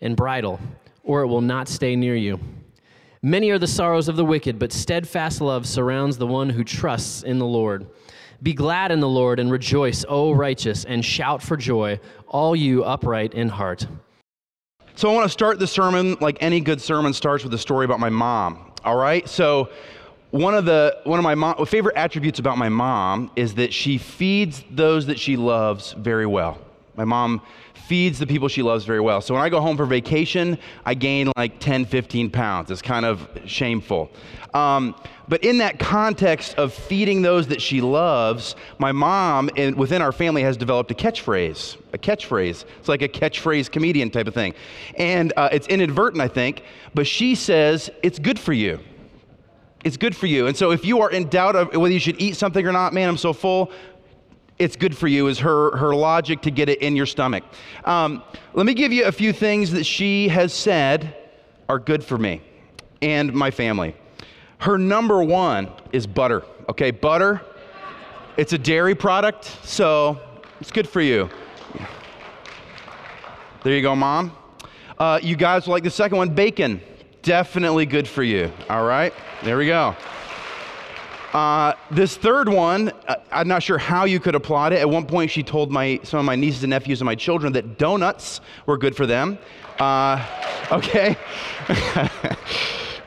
and bridle, or it will not stay near you. Many are the sorrows of the wicked, but steadfast love surrounds the one who trusts in the Lord. Be glad in the Lord and rejoice, O righteous, and shout for joy, all you upright in heart. So I want to start the sermon like any good sermon starts with a story about my mom. All right? So one of the one of my mom, favorite attributes about my mom is that she feeds those that she loves very well. My mom feeds the people she loves very well. So when I go home for vacation, I gain like 10, 15 pounds. It's kind of shameful. Um, but in that context of feeding those that she loves, my mom in, within our family has developed a catchphrase. A catchphrase. It's like a catchphrase comedian type of thing. And uh, it's inadvertent, I think, but she says, It's good for you. It's good for you. And so if you are in doubt of whether you should eat something or not, man, I'm so full, it's good for you is her, her logic to get it in your stomach. Um, let me give you a few things that she has said are good for me and my family. Her number one is butter. Okay, butter, it's a dairy product, so it's good for you. There you go, mom. Uh, you guys like the second one, bacon. Definitely good for you. All right, there we go. Uh, this third one, I'm not sure how you could applaud it. At one point, she told my, some of my nieces and nephews and my children that donuts were good for them. Uh, okay.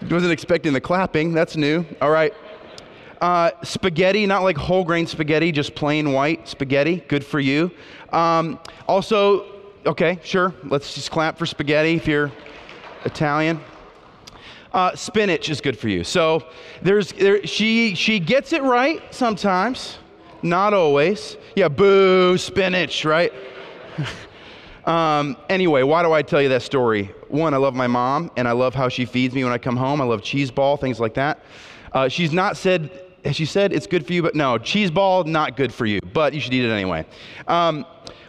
Wasn't expecting the clapping. That's new. All right. Uh, spaghetti, not like whole grain spaghetti, just plain white spaghetti. Good for you. Um, also, okay, sure. Let's just clap for spaghetti if you're Italian. Uh, spinach is good for you. So there's there, she she gets it right sometimes, not always. Yeah, boo spinach, right? um, anyway, why do I tell you that story? One, I love my mom, and I love how she feeds me when I come home. I love cheese ball, things like that. Uh, she's not said. She said it's good for you, but no, cheese ball not good for you. But you should eat it anyway. Um,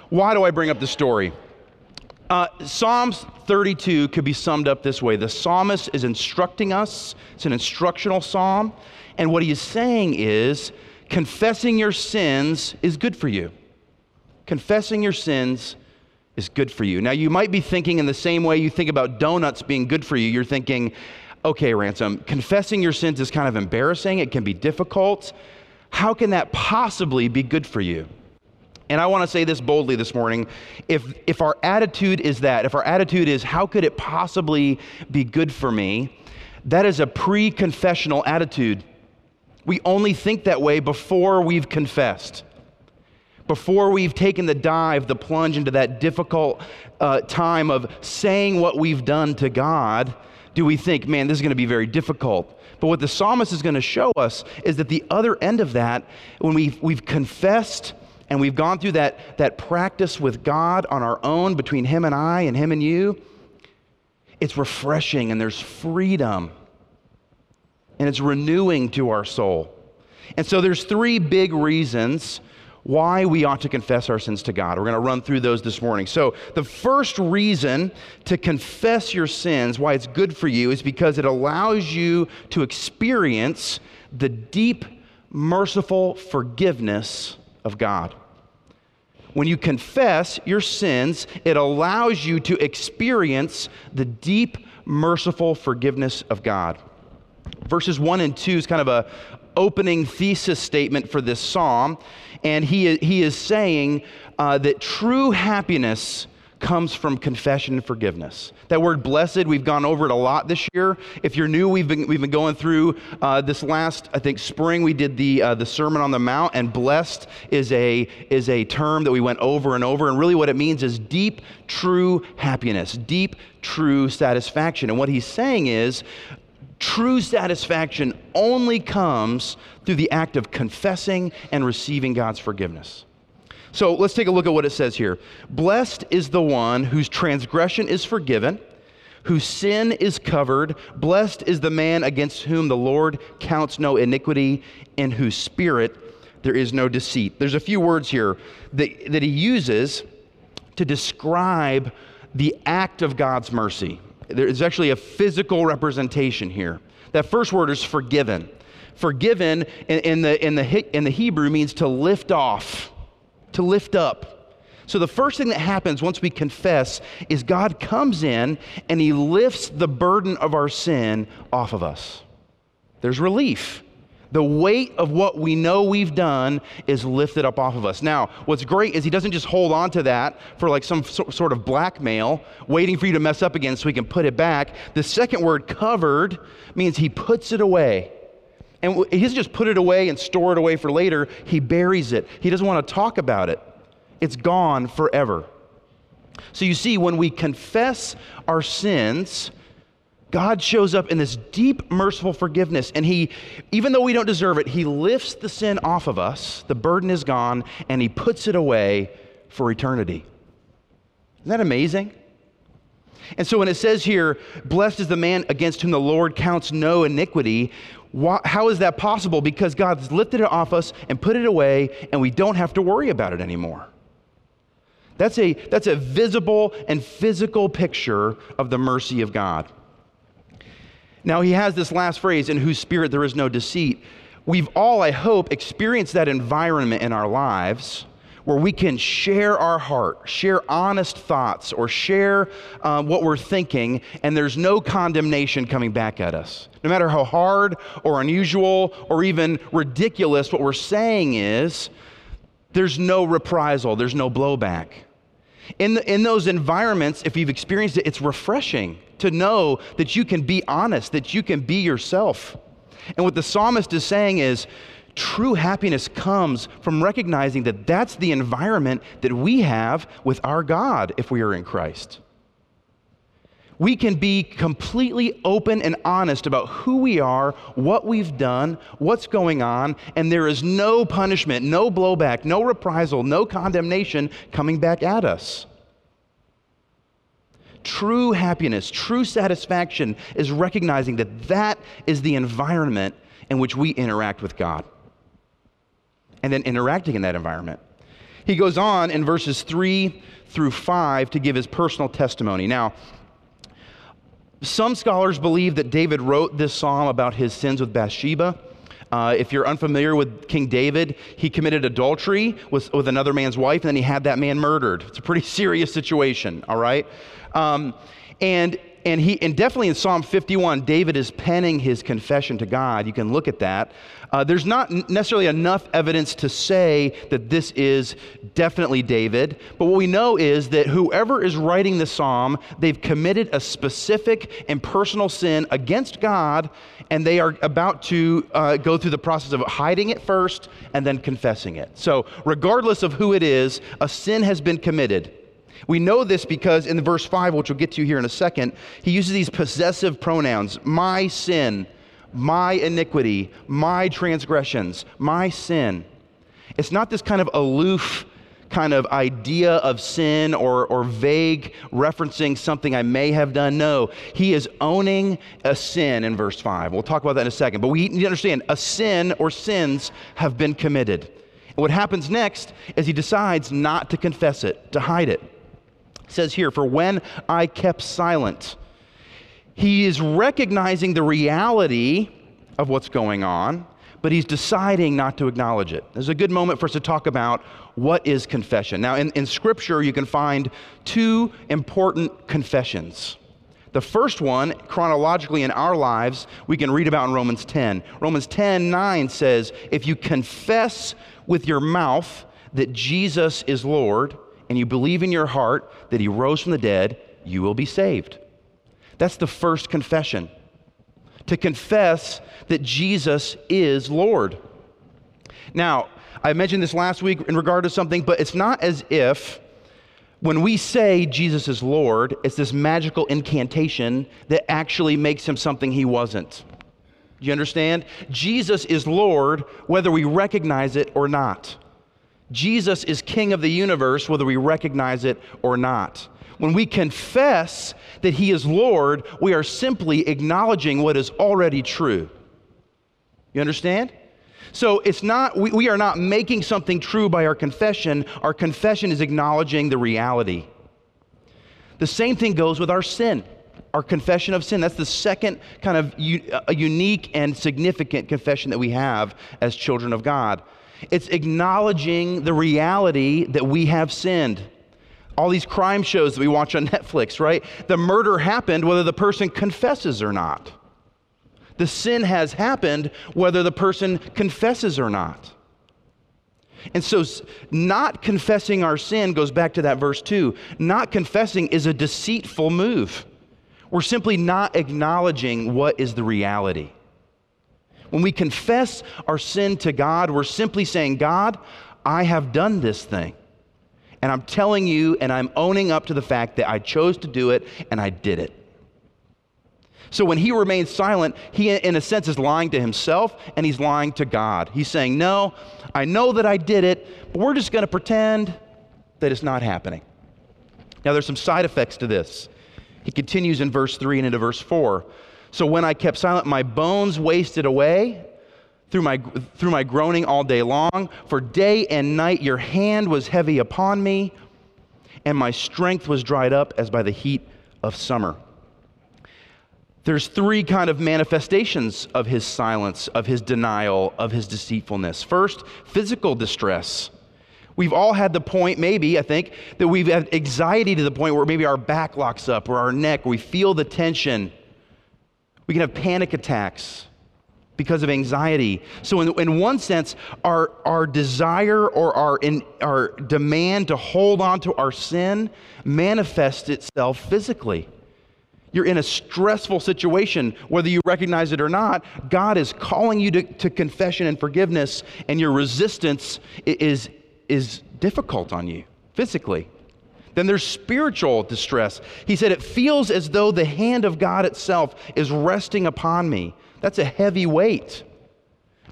why do I bring up the story? Uh, Psalms 32 could be summed up this way the psalmist is instructing us, it's an instructional psalm, and what he is saying is confessing your sins is good for you. Confessing your sins is good for you. Now, you might be thinking in the same way you think about donuts being good for you, you're thinking, okay, Ransom, confessing your sins is kind of embarrassing, it can be difficult. How can that possibly be good for you? And I want to say this boldly this morning. If, if our attitude is that, if our attitude is, how could it possibly be good for me? That is a pre confessional attitude. We only think that way before we've confessed, before we've taken the dive, the plunge into that difficult uh, time of saying what we've done to God. Do we think, man, this is going to be very difficult? But what the psalmist is going to show us is that the other end of that, when we've, we've confessed, and we've gone through that, that practice with God on our own between Him and I and Him and you, it's refreshing and there's freedom and it's renewing to our soul. And so there's three big reasons why we ought to confess our sins to God. We're going to run through those this morning. So, the first reason to confess your sins, why it's good for you, is because it allows you to experience the deep, merciful forgiveness of God. When you confess your sins, it allows you to experience the deep, merciful forgiveness of God. Verses 1 and 2 is kind of a opening thesis statement for this psalm, and he, he is saying uh, that true happiness comes from confession and forgiveness. That word blessed, we've gone over it a lot this year. If you're new, we've been, we've been going through uh, this last, I think, spring, we did the, uh, the Sermon on the Mount, and blessed is a, is a term that we went over and over. And really, what it means is deep, true happiness, deep, true satisfaction. And what he's saying is, true satisfaction only comes through the act of confessing and receiving God's forgiveness. So let's take a look at what it says here. Blessed is the one whose transgression is forgiven, whose sin is covered. Blessed is the man against whom the Lord counts no iniquity, in whose spirit there is no deceit. There's a few words here that, that he uses to describe the act of God's mercy. There's actually a physical representation here. That first word is forgiven. Forgiven in, in the, in, the, in the Hebrew means to lift off to lift up. So, the first thing that happens once we confess is God comes in and He lifts the burden of our sin off of us. There's relief. The weight of what we know we've done is lifted up off of us. Now, what's great is He doesn't just hold on to that for like some sort of blackmail, waiting for you to mess up again so He can put it back. The second word, covered, means He puts it away. And he doesn't just put it away and store it away for later, he buries it. He doesn't want to talk about it. It's gone forever. So you see, when we confess our sins, God shows up in this deep, merciful forgiveness. And He, even though we don't deserve it, He lifts the sin off of us. The burden is gone, and He puts it away for eternity. Isn't that amazing? And so when it says here, blessed is the man against whom the Lord counts no iniquity, why, how is that possible? Because God's lifted it off us and put it away, and we don't have to worry about it anymore. That's a, that's a visible and physical picture of the mercy of God. Now, he has this last phrase, in whose spirit there is no deceit. We've all, I hope, experienced that environment in our lives where we can share our heart, share honest thoughts, or share uh, what we're thinking, and there's no condemnation coming back at us. No matter how hard or unusual or even ridiculous what we're saying is, there's no reprisal, there's no blowback. In, the, in those environments, if you've experienced it, it's refreshing to know that you can be honest, that you can be yourself. And what the psalmist is saying is, True happiness comes from recognizing that that's the environment that we have with our God if we are in Christ. We can be completely open and honest about who we are, what we've done, what's going on, and there is no punishment, no blowback, no reprisal, no condemnation coming back at us. True happiness, true satisfaction is recognizing that that is the environment in which we interact with God and then interacting in that environment. He goes on in verses 3 through 5 to give his personal testimony. Now, some scholars believe that David wrote this psalm about his sins with Bathsheba. Uh, if you're unfamiliar with King David, he committed adultery with, with another man's wife, and then he had that man murdered. It's a pretty serious situation, all right? Um, and and he and definitely in Psalm 51, David is penning his confession to God. You can look at that. Uh, there's not necessarily enough evidence to say that this is definitely David, but what we know is that whoever is writing the psalm, they've committed a specific and personal sin against God, and they are about to uh, go through the process of hiding it first and then confessing it. So, regardless of who it is, a sin has been committed. We know this because in verse 5, which we'll get to here in a second, he uses these possessive pronouns my sin, my iniquity, my transgressions, my sin. It's not this kind of aloof kind of idea of sin or, or vague referencing something I may have done. No, he is owning a sin in verse 5. We'll talk about that in a second. But we need to understand a sin or sins have been committed. And what happens next is he decides not to confess it, to hide it says here, For when I kept silent, he is recognizing the reality of what's going on, but he's deciding not to acknowledge it. There's a good moment for us to talk about what is confession. Now, in, in Scripture, you can find two important confessions. The first one, chronologically in our lives, we can read about in Romans 10. Romans 10 9 says, If you confess with your mouth that Jesus is Lord and you believe in your heart that he rose from the dead, you will be saved. That's the first confession. To confess that Jesus is Lord. Now, I mentioned this last week in regard to something, but it's not as if when we say Jesus is Lord, it's this magical incantation that actually makes him something he wasn't. Do you understand? Jesus is Lord whether we recognize it or not. Jesus is King of the universe whether we recognize it or not. When we confess that He is Lord, we are simply acknowledging what is already true. You understand? So it's not, we, we are not making something true by our confession. Our confession is acknowledging the reality. The same thing goes with our sin our confession of sin. That's the second kind of a unique and significant confession that we have as children of God. It's acknowledging the reality that we have sinned. All these crime shows that we watch on Netflix, right? The murder happened whether the person confesses or not. The sin has happened whether the person confesses or not. And so, not confessing our sin goes back to that verse 2. Not confessing is a deceitful move. We're simply not acknowledging what is the reality. When we confess our sin to God, we're simply saying, God, I have done this thing. And I'm telling you, and I'm owning up to the fact that I chose to do it and I did it. So when he remains silent, he, in a sense, is lying to himself and he's lying to God. He's saying, No, I know that I did it, but we're just going to pretend that it's not happening. Now, there's some side effects to this. He continues in verse 3 and into verse 4. So when I kept silent, my bones wasted away through my, through my groaning all day long. For day and night your hand was heavy upon me, and my strength was dried up as by the heat of summer. There's three kind of manifestations of his silence, of his denial, of his deceitfulness. First, physical distress. We've all had the point, maybe, I think, that we've had anxiety to the point where maybe our back locks up or our neck, we feel the tension. We can have panic attacks because of anxiety. So, in, in one sense, our, our desire or our, in, our demand to hold on to our sin manifests itself physically. You're in a stressful situation, whether you recognize it or not. God is calling you to, to confession and forgiveness, and your resistance is, is difficult on you physically. Then there's spiritual distress. He said, It feels as though the hand of God itself is resting upon me. That's a heavy weight,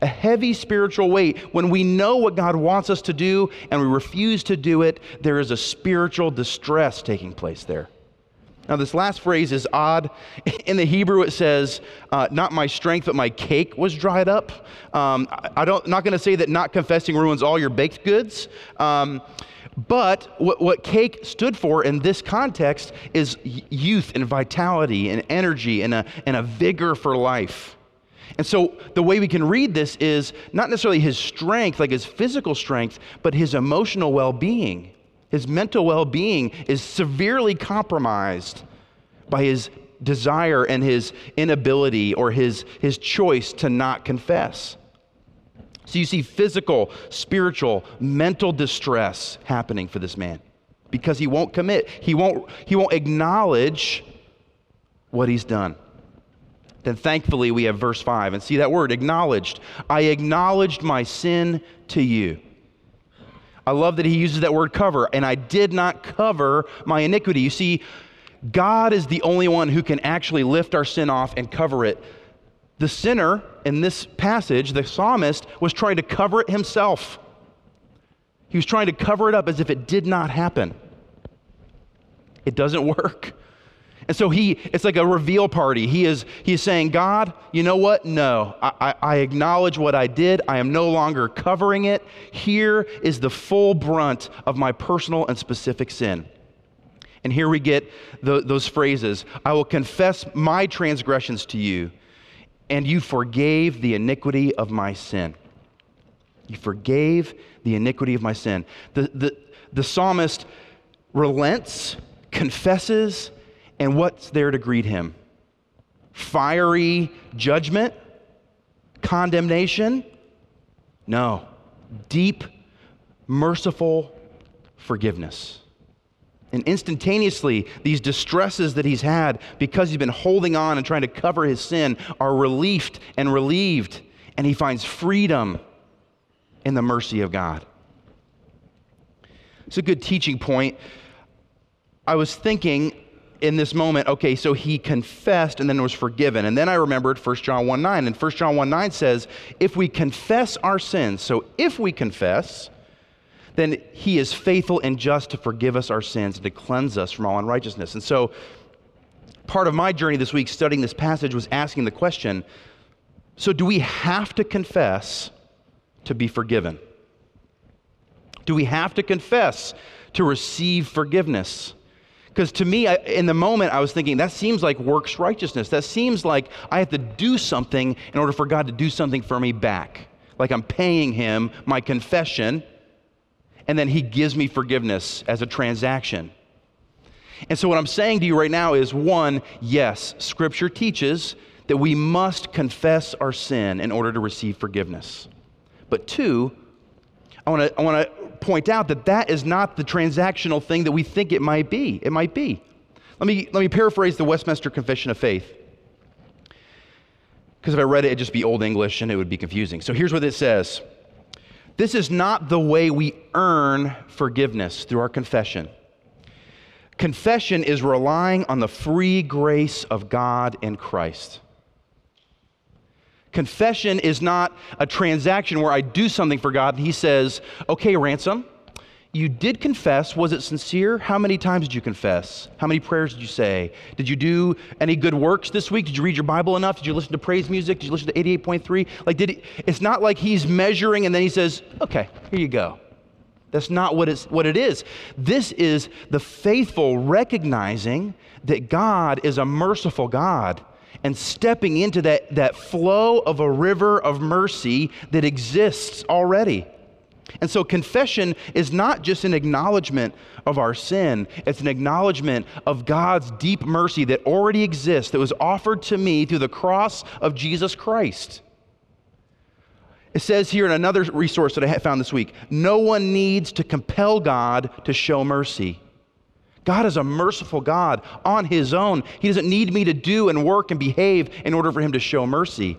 a heavy spiritual weight. When we know what God wants us to do and we refuse to do it, there is a spiritual distress taking place there. Now, this last phrase is odd. In the Hebrew, it says, uh, "Not my strength, but my cake was dried up." Um, I don't, not going to say that not confessing ruins all your baked goods, um, but what, what cake stood for in this context is youth and vitality and energy and a, and a vigor for life. And so the way we can read this is not necessarily his strength, like his physical strength, but his emotional well being his mental well being is severely compromised by his desire and his inability or his, his choice to not confess. So you see physical, spiritual, mental distress happening for this man because he won't commit. He won't, he won't acknowledge what he's done. Then thankfully we have verse 5 and see that word acknowledged. I acknowledged my sin to you. I love that he uses that word cover, and I did not cover my iniquity. You see, God is the only one who can actually lift our sin off and cover it. The sinner in this passage, the psalmist, was trying to cover it himself. He was trying to cover it up as if it did not happen. It doesn't work. And so he, it's like a reveal party. He is, he is saying, God, you know what? No, I, I, acknowledge what I did. I am no longer covering it. Here is the full brunt of my personal and specific sin. And here we get the, those phrases I will confess my transgressions to you, and you forgave the iniquity of my sin. You forgave the iniquity of my sin. The, the, the psalmist relents, confesses, and what's there to greet him? Fiery judgment? Condemnation? No. Deep, merciful forgiveness. And instantaneously, these distresses that he's had because he's been holding on and trying to cover his sin are relieved and relieved, and he finds freedom in the mercy of God. It's a good teaching point. I was thinking in this moment, okay, so he confessed and then was forgiven. And then I remembered 1 John 1 9. And 1 John 1 9 says, if we confess our sins, so if we confess, then he is faithful and just to forgive us our sins and to cleanse us from all unrighteousness. And so part of my journey this week studying this passage was asking the question so do we have to confess to be forgiven? Do we have to confess to receive forgiveness? Because to me, I, in the moment, I was thinking, that seems like works righteousness. That seems like I have to do something in order for God to do something for me back. Like I'm paying Him my confession and then he gives me forgiveness as a transaction. And so, what I'm saying to you right now is one, yes, Scripture teaches that we must confess our sin in order to receive forgiveness. But two, I want to I want to point out that that is not the transactional thing that we think it might be. It might be. Let me let me paraphrase the Westminster Confession of Faith. Because if I read it, it'd just be old English and it would be confusing. So here's what it says. This is not the way we earn forgiveness through our confession. Confession is relying on the free grace of God in Christ. Confession is not a transaction where I do something for God and He says, okay, ransom, you did confess. Was it sincere? How many times did you confess? How many prayers did you say? Did you do any good works this week? Did you read your Bible enough? Did you listen to praise music? Did you listen to 88.3? Like, did it's not like he's measuring and then he says, okay, here you go. That's not what, it's, what it is. This is the faithful recognizing that God is a merciful God and stepping into that, that flow of a river of mercy that exists already. And so confession is not just an acknowledgement of our sin, it's an acknowledgement of God's deep mercy that already exists, that was offered to me through the cross of Jesus Christ. It says here in another resource that I found this week no one needs to compel God to show mercy. God is a merciful God on His own. He doesn't need me to do and work and behave in order for Him to show mercy.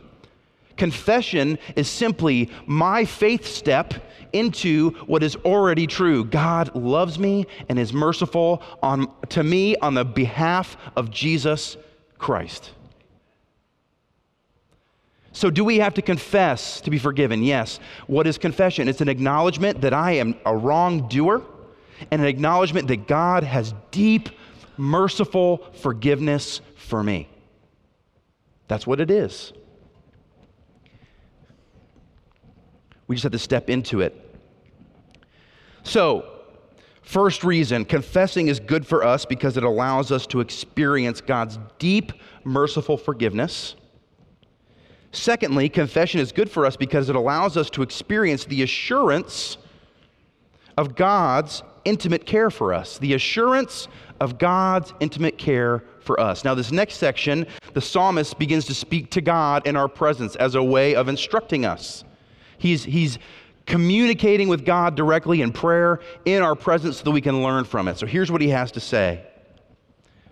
Confession is simply my faith step into what is already true. God loves me and is merciful on, to me on the behalf of Jesus Christ. So, do we have to confess to be forgiven? Yes. What is confession? It's an acknowledgement that I am a wrongdoer and an acknowledgement that God has deep, merciful forgiveness for me. That's what it is. We just have to step into it. So, first reason confessing is good for us because it allows us to experience God's deep, merciful forgiveness. Secondly, confession is good for us because it allows us to experience the assurance of God's intimate care for us. The assurance of God's intimate care for us. Now, this next section, the psalmist begins to speak to God in our presence as a way of instructing us. He's, he's communicating with God directly in prayer in our presence so that we can learn from it. So here's what he has to say.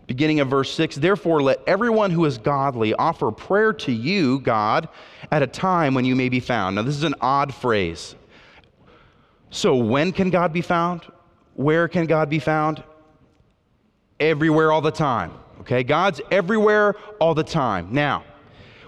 Beginning of verse 6 Therefore, let everyone who is godly offer prayer to you, God, at a time when you may be found. Now, this is an odd phrase. So, when can God be found? Where can God be found? Everywhere, all the time. Okay? God's everywhere, all the time. Now,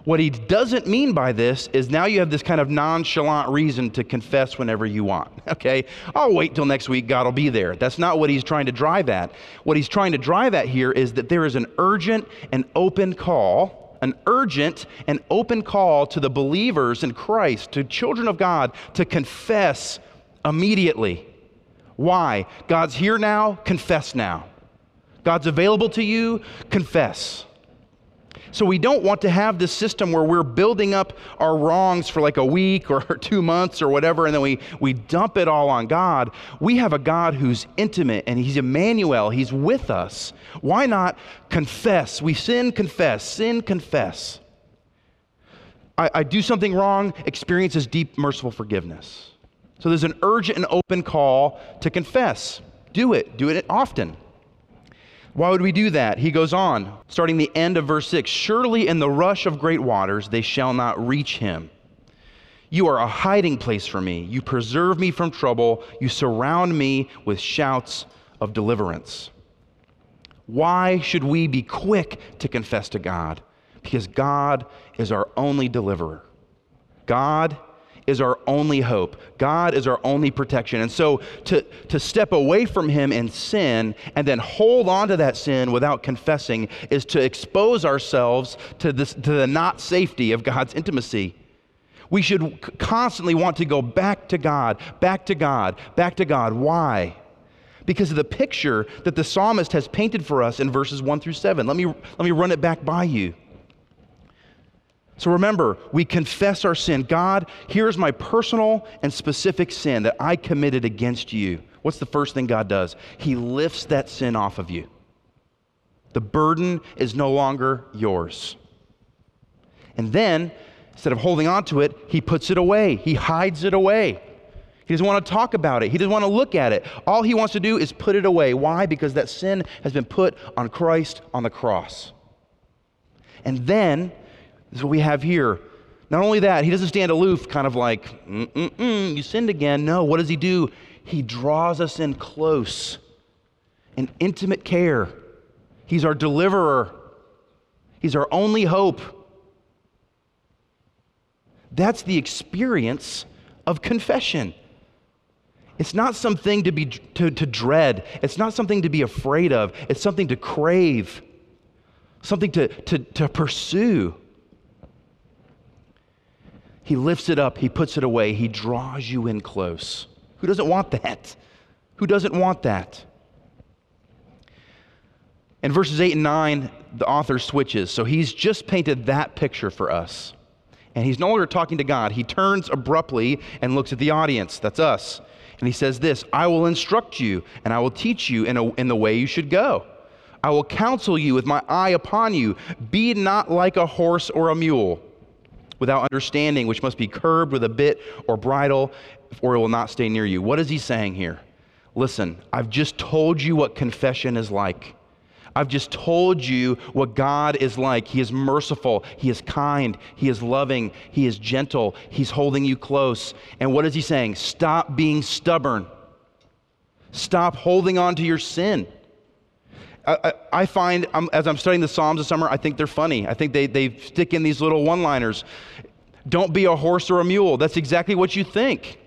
what he doesn't mean by this is now you have this kind of nonchalant reason to confess whenever you want. Okay? I'll wait till next week, God will be there. That's not what he's trying to drive at. What he's trying to drive at here is that there is an urgent and open call, an urgent and open call to the believers in Christ, to children of God, to confess immediately. Why? God's here now, confess now. God's available to you, confess. So we don't want to have this system where we're building up our wrongs for like a week or two months or whatever, and then we, we dump it all on God. We have a God who's intimate and He's Emmanuel, He's with us. Why not confess? We sin, confess, sin, confess. I, I do something wrong, experiences deep, merciful forgiveness. So there's an urgent and open call to confess. Do it, do it often. Why would we do that? He goes on, starting the end of verse 6 Surely in the rush of great waters they shall not reach him. You are a hiding place for me. You preserve me from trouble. You surround me with shouts of deliverance. Why should we be quick to confess to God? Because God is our only deliverer. God is our only hope. God is our only protection. And so to, to step away from Him in sin and then hold on to that sin without confessing is to expose ourselves to, this, to the not safety of God's intimacy. We should constantly want to go back to God, back to God, back to God. Why? Because of the picture that the psalmist has painted for us in verses 1 through 7. Let me, let me run it back by you. So remember, we confess our sin. God, here's my personal and specific sin that I committed against you. What's the first thing God does? He lifts that sin off of you. The burden is no longer yours. And then, instead of holding on to it, he puts it away. He hides it away. He doesn't want to talk about it. He doesn't want to look at it. All he wants to do is put it away. Why? Because that sin has been put on Christ on the cross. And then is what we have here. Not only that, he doesn't stand aloof, kind of like, mm-mm-mm, you sinned again. No, what does he do? He draws us in close, in intimate care. He's our deliverer, he's our only hope. That's the experience of confession. It's not something to, be, to, to dread. It's not something to be afraid of. It's something to crave, something to, to, to pursue. He lifts it up, he puts it away, he draws you in close. Who doesn't want that? Who doesn't want that? In verses 8 and 9, the author switches. So he's just painted that picture for us. And he's no longer talking to God. He turns abruptly and looks at the audience. That's us. And he says this I will instruct you, and I will teach you in, a, in the way you should go. I will counsel you with my eye upon you. Be not like a horse or a mule without understanding, which must be curbed with a bit or bridle, or it will not stay near you. What is he saying here? Listen, I've just told you what confession is like. I've just told you what God is like. He is merciful. He is kind. He is loving. He is gentle. He's holding you close. And what is he saying? Stop being stubborn. Stop holding on to your sin. I, I find um, as I'm studying the Psalms this summer, I think they're funny. I think they, they stick in these little one liners. Don't be a horse or a mule. That's exactly what you think.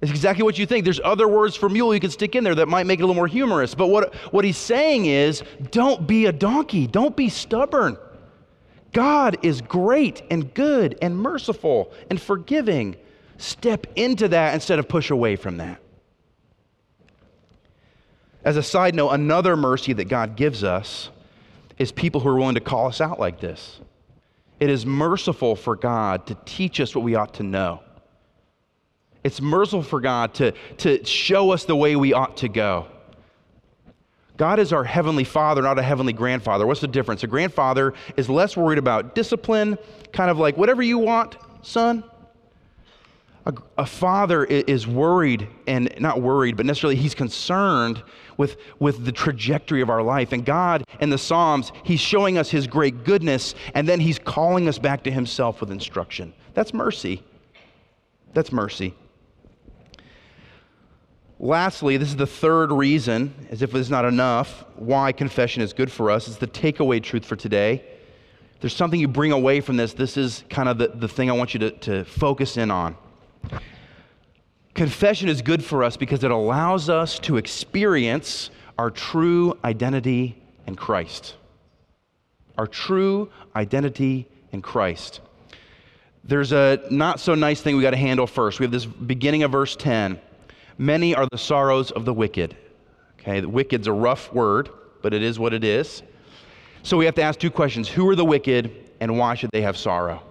It's exactly what you think. There's other words for mule you can stick in there that might make it a little more humorous. But what, what he's saying is don't be a donkey, don't be stubborn. God is great and good and merciful and forgiving. Step into that instead of push away from that. As a side note, another mercy that God gives us is people who are willing to call us out like this. It is merciful for God to teach us what we ought to know. It's merciful for God to, to show us the way we ought to go. God is our heavenly father, not a heavenly grandfather. What's the difference? A grandfather is less worried about discipline, kind of like whatever you want, son, a, a, father is worried, and not worried, but necessarily he's concerned with, with the trajectory of our life. And God, in the Psalms, he's showing us his great goodness, and then he's calling us back to himself with instruction. That's mercy. That's mercy. Lastly, this is the third reason, as if it's not enough, why confession is good for us. It's the takeaway truth for today. there's something you bring away from this. This is kind of the, the thing I want you to, to focus in on. Confession is good for us because it allows us to experience our true identity in Christ. Our true identity in Christ. There's a not so nice thing we got to handle first. We have this beginning of verse 10. Many are the sorrows of the wicked. Okay, the wicked's a rough word, but it is what it is. So we have to ask two questions Who are the wicked, and why should they have sorrow?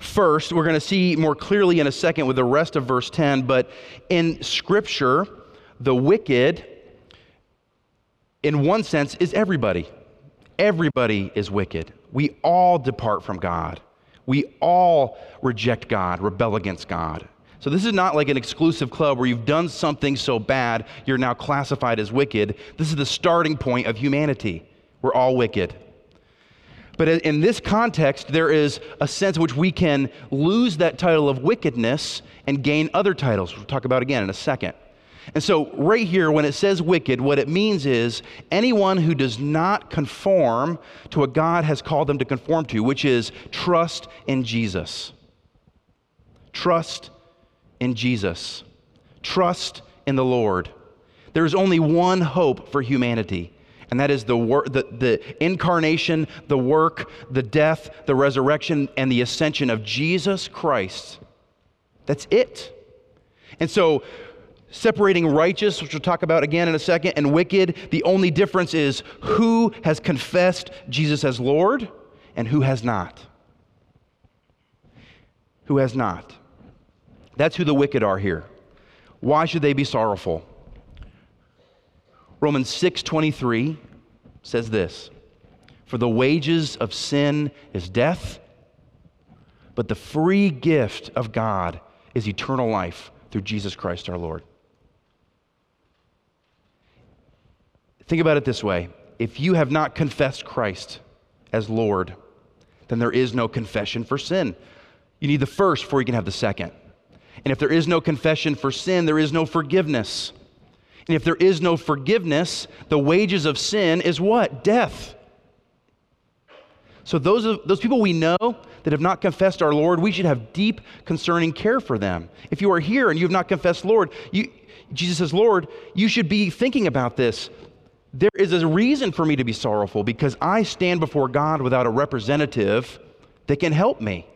First. We're going to see more clearly in a second with the rest of verse 10. But in Scripture, the wicked, in one sense, is everybody. Everybody is wicked. We all depart from God. We all reject God, rebel against God. So this is not like an exclusive club where you've done something so bad you're now classified as wicked. This is the starting point of humanity. We're all wicked. But in this context, there is a sense in which we can lose that title of wickedness and gain other titles, we'll talk about again in a second. And so, right here, when it says wicked, what it means is anyone who does not conform to what God has called them to conform to, which is trust in Jesus. Trust in Jesus. Trust in the Lord. There is only one hope for humanity, and that is the, wor- the, the incarnation, the work, the death, the resurrection, and the ascension of Jesus Christ. That's it. And so, separating righteous, which we'll talk about again in a second, and wicked, the only difference is who has confessed Jesus as Lord and who has not. Who has not. That's who the wicked are here. Why should they be sorrowful? Romans 6:23 says this, "For the wages of sin is death, but the free gift of God is eternal life through Jesus Christ our Lord." Think about it this way if you have not confessed Christ as Lord, then there is no confession for sin. You need the first before you can have the second. And if there is no confession for sin, there is no forgiveness. And if there is no forgiveness, the wages of sin is what? Death. So, those, those people we know that have not confessed our Lord, we should have deep, concerning care for them. If you are here and you have not confessed Lord, you, Jesus says, Lord, you should be thinking about this. There is a reason for me to be sorrowful because I stand before God without a representative that can help me.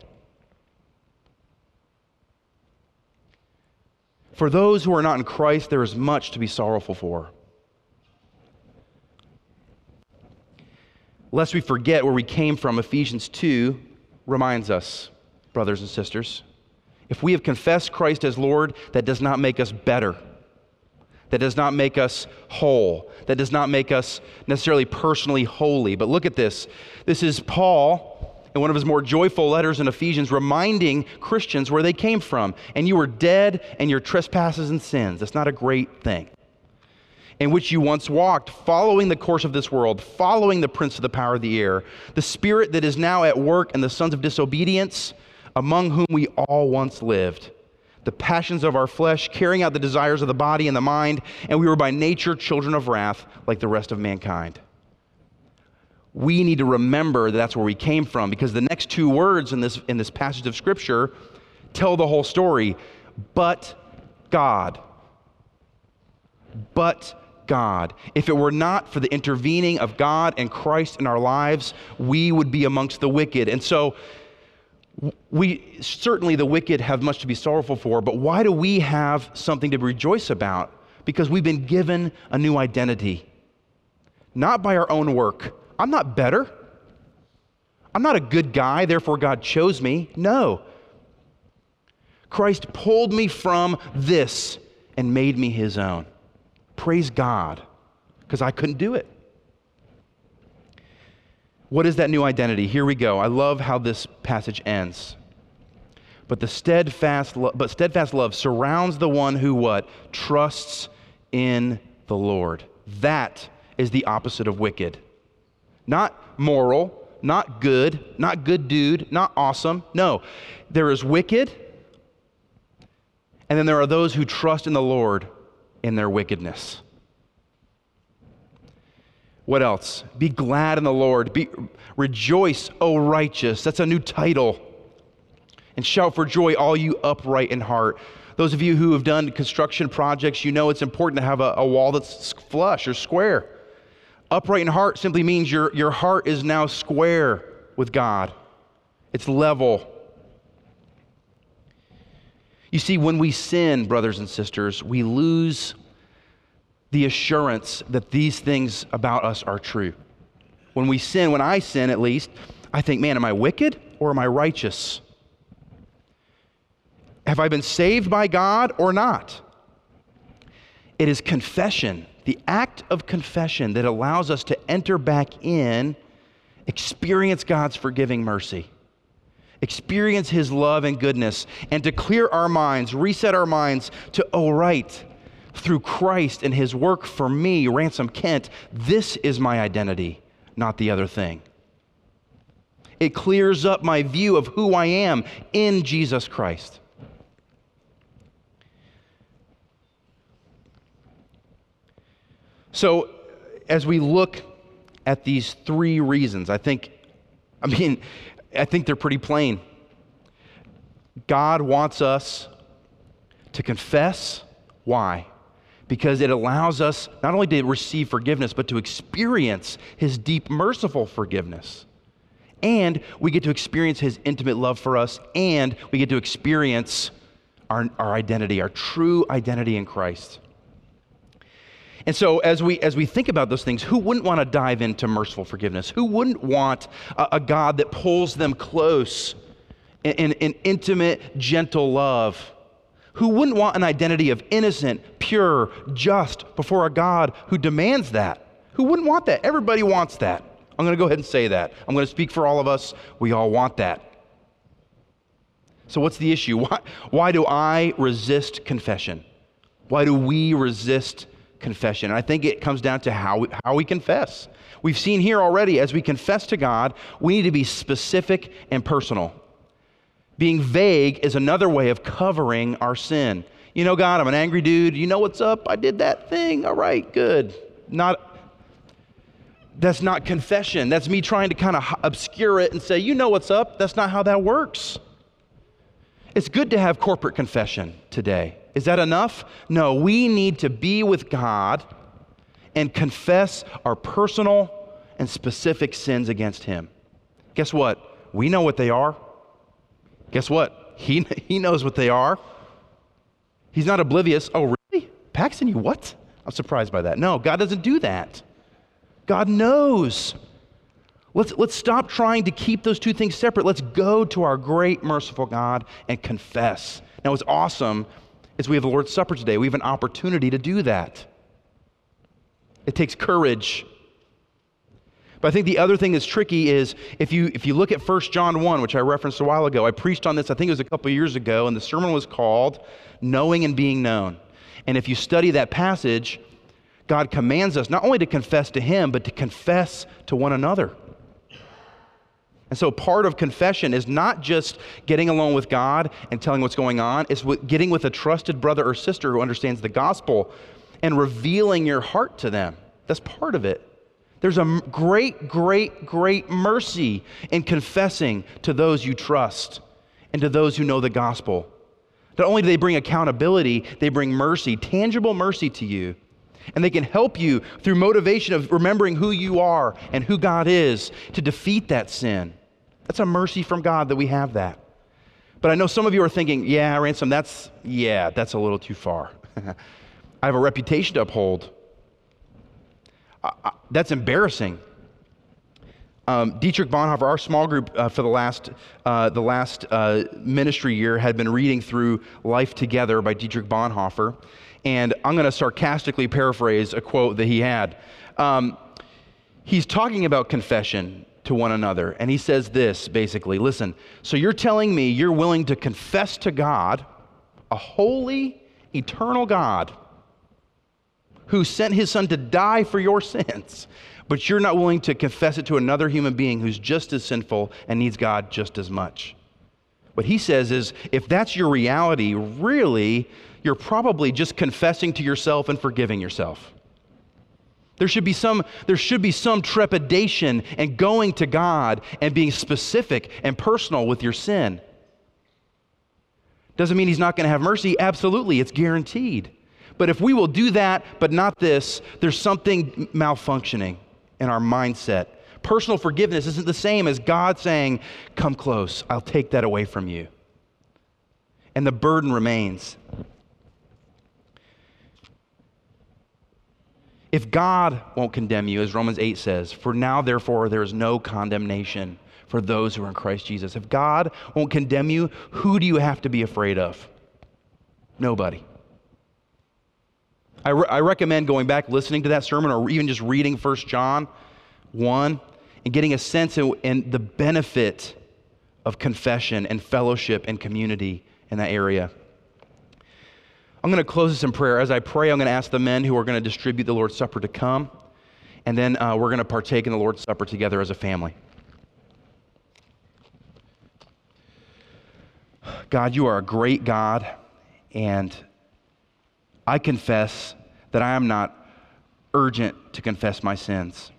For those who are not in Christ, there is much to be sorrowful for. Lest we forget where we came from, Ephesians 2 reminds us, brothers and sisters. If we have confessed Christ as Lord, that does not make us better that does not make us whole, that does not make us necessarily personally holy. But look at this. This is Paul in one of his more joyful letters in Ephesians reminding Christians where they came from. And you were dead and your trespasses and sins. That's not a great thing. In which you once walked, following the course of this world, following the prince of the power of the air, the spirit that is now at work in the sons of disobedience, among whom we all once lived the passions of our flesh, carrying out the desires of the body and the mind, and we were by nature children of wrath like the rest of mankind. We need to remember that that's where we came from because the next two words in this, in this passage of Scripture tell the whole story. But God. But God. If it were not for the intervening of God and Christ in our lives, we would be amongst the wicked. And so, we certainly the wicked have much to be sorrowful for, but why do we have something to rejoice about? Because we've been given a new identity. Not by our own work. I'm not better. I'm not a good guy, therefore God chose me. No. Christ pulled me from this and made me his own. Praise God, because I couldn't do it. What is that new identity? Here we go. I love how this passage ends. But the steadfast lo- but steadfast love surrounds the one who what? Trusts in the Lord. That is the opposite of wicked. Not moral, not good, not good dude, not awesome. No. There is wicked, and then there are those who trust in the Lord in their wickedness. What else? Be glad in the Lord. Be, rejoice, O righteous. That's a new title. And shout for joy, all you upright in heart. Those of you who have done construction projects, you know it's important to have a, a wall that's flush or square. Upright in heart simply means your, your heart is now square with God, it's level. You see, when we sin, brothers and sisters, we lose the assurance that these things about us are true. When we sin, when I sin at least, I think, man, am I wicked or am I righteous? Have I been saved by God or not? It is confession, the act of confession, that allows us to enter back in, experience God's forgiving mercy, experience His love and goodness, and to clear our minds, reset our minds to, oh, right, through Christ and His work for me, Ransom Kent, this is my identity, not the other thing. It clears up my view of who I am in Jesus Christ. So, as we look at these three reasons, I think, I mean, I think they're pretty plain. God wants us to confess. Why? Because it allows us not only to receive forgiveness, but to experience His deep, merciful forgiveness. And we get to experience His intimate love for us, and we get to experience our, our identity, our true identity in Christ. And so, as we, as we think about those things, who wouldn't want to dive into merciful forgiveness? Who wouldn't want a, a God that pulls them close in, in intimate, gentle love? Who wouldn't want an identity of innocent, pure, just before a God who demands that? Who wouldn't want that? Everybody wants that. I'm going to go ahead and say that. I'm going to speak for all of us. We all want that. So, what's the issue? Why, why do I resist confession? Why do we resist confession. And I think it comes down to how we, how we confess. We've seen here already, as we confess to God, we need to be specific and personal. Being vague is another way of covering our sin. You know, God, I'm an angry dude. You know what's up? I did that thing. All right, good. Not that's not confession. That's me trying to kind of obscure it and say, you know what's up. That's not how that works. It's good to have corporate confession today. Is that enough? No, we need to be with God and confess our personal and specific sins against Him. Guess what? We know what they are. Guess what? He, he knows what they are. He's not oblivious. Oh, really? Paxton, you what? I'm surprised by that. No, God doesn't do that. God knows. Let's, let's stop trying to keep those two things separate. Let's go to our great, merciful God and confess. Now, it's awesome is we have the Lord's Supper today. We have an opportunity to do that. It takes courage. But I think the other thing that's tricky is if you, if you look at 1 John 1, which I referenced a while ago, I preached on this, I think it was a couple years ago, and the sermon was called Knowing and Being Known. And if you study that passage, God commands us not only to confess to Him, but to confess to one another. And so part of confession is not just getting alone with God and telling what's going on, it's getting with a trusted brother or sister who understands the gospel and revealing your heart to them. That's part of it. There's a great, great, great mercy in confessing to those you trust and to those who know the gospel. Not only do they bring accountability, they bring mercy, tangible mercy to you. And they can help you through motivation of remembering who you are and who God is to defeat that sin. That's a mercy from God that we have that. But I know some of you are thinking, yeah, ransom, that's, yeah, that's a little too far. I have a reputation to uphold. I, I, that's embarrassing. Um, Dietrich Bonhoeffer, our small group uh, for the last, uh, the last uh, ministry year, had been reading through Life Together by Dietrich Bonhoeffer. And I'm going to sarcastically paraphrase a quote that he had. Um, he's talking about confession to one another. And he says this basically listen, so you're telling me you're willing to confess to God, a holy, eternal God, who sent his son to die for your sins, but you're not willing to confess it to another human being who's just as sinful and needs God just as much. What he says is if that's your reality, really, you're probably just confessing to yourself and forgiving yourself. There should be some, there should be some trepidation and going to God and being specific and personal with your sin. Doesn't mean he's not going to have mercy. Absolutely, it's guaranteed. But if we will do that, but not this, there's something malfunctioning in our mindset. Personal forgiveness isn't the same as God saying, Come close, I'll take that away from you. And the burden remains. If God won't condemn you, as Romans 8 says, for now, therefore, there is no condemnation for those who are in Christ Jesus. If God won't condemn you, who do you have to be afraid of? Nobody. I, re- I recommend going back, listening to that sermon, or even just reading 1 John 1 and getting a sense of and the benefit of confession and fellowship and community in that area. I'm going to close this in prayer. As I pray, I'm going to ask the men who are going to distribute the Lord's Supper to come, and then uh, we're going to partake in the Lord's Supper together as a family. God, you are a great God, and I confess that I am not urgent to confess my sins.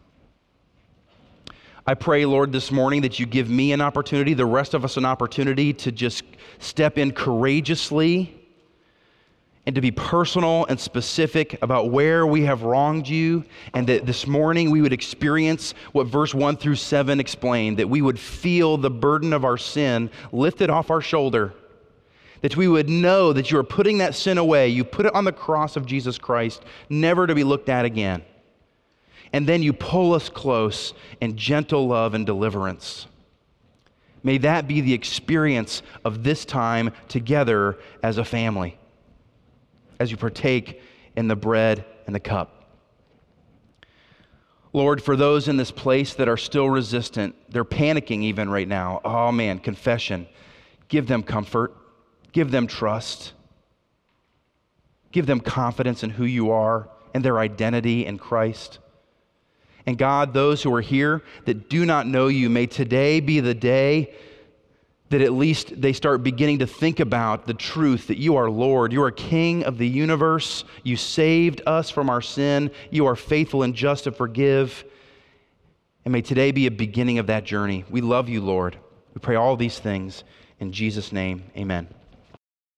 I pray, Lord, this morning that you give me an opportunity, the rest of us an opportunity to just step in courageously and to be personal and specific about where we have wronged you, and that this morning we would experience what verse 1 through 7 explained, that we would feel the burden of our sin lifted off our shoulder, that we would know that you are putting that sin away. You put it on the cross of Jesus Christ, never to be looked at again. And then you pull us close in gentle love and deliverance. May that be the experience of this time together as a family as you partake in the bread and the cup. Lord, for those in this place that are still resistant, they're panicking even right now. Oh man, confession. Give them comfort, give them trust, give them confidence in who you are and their identity in Christ. And God, those who are here that do not know you, may today be the day that at least they start beginning to think about the truth that you are Lord, you are King of the universe, you saved us from our sin, you are faithful and just to forgive. And may today be a beginning of that journey. We love you, Lord. We pray all these things in Jesus' name. Amen.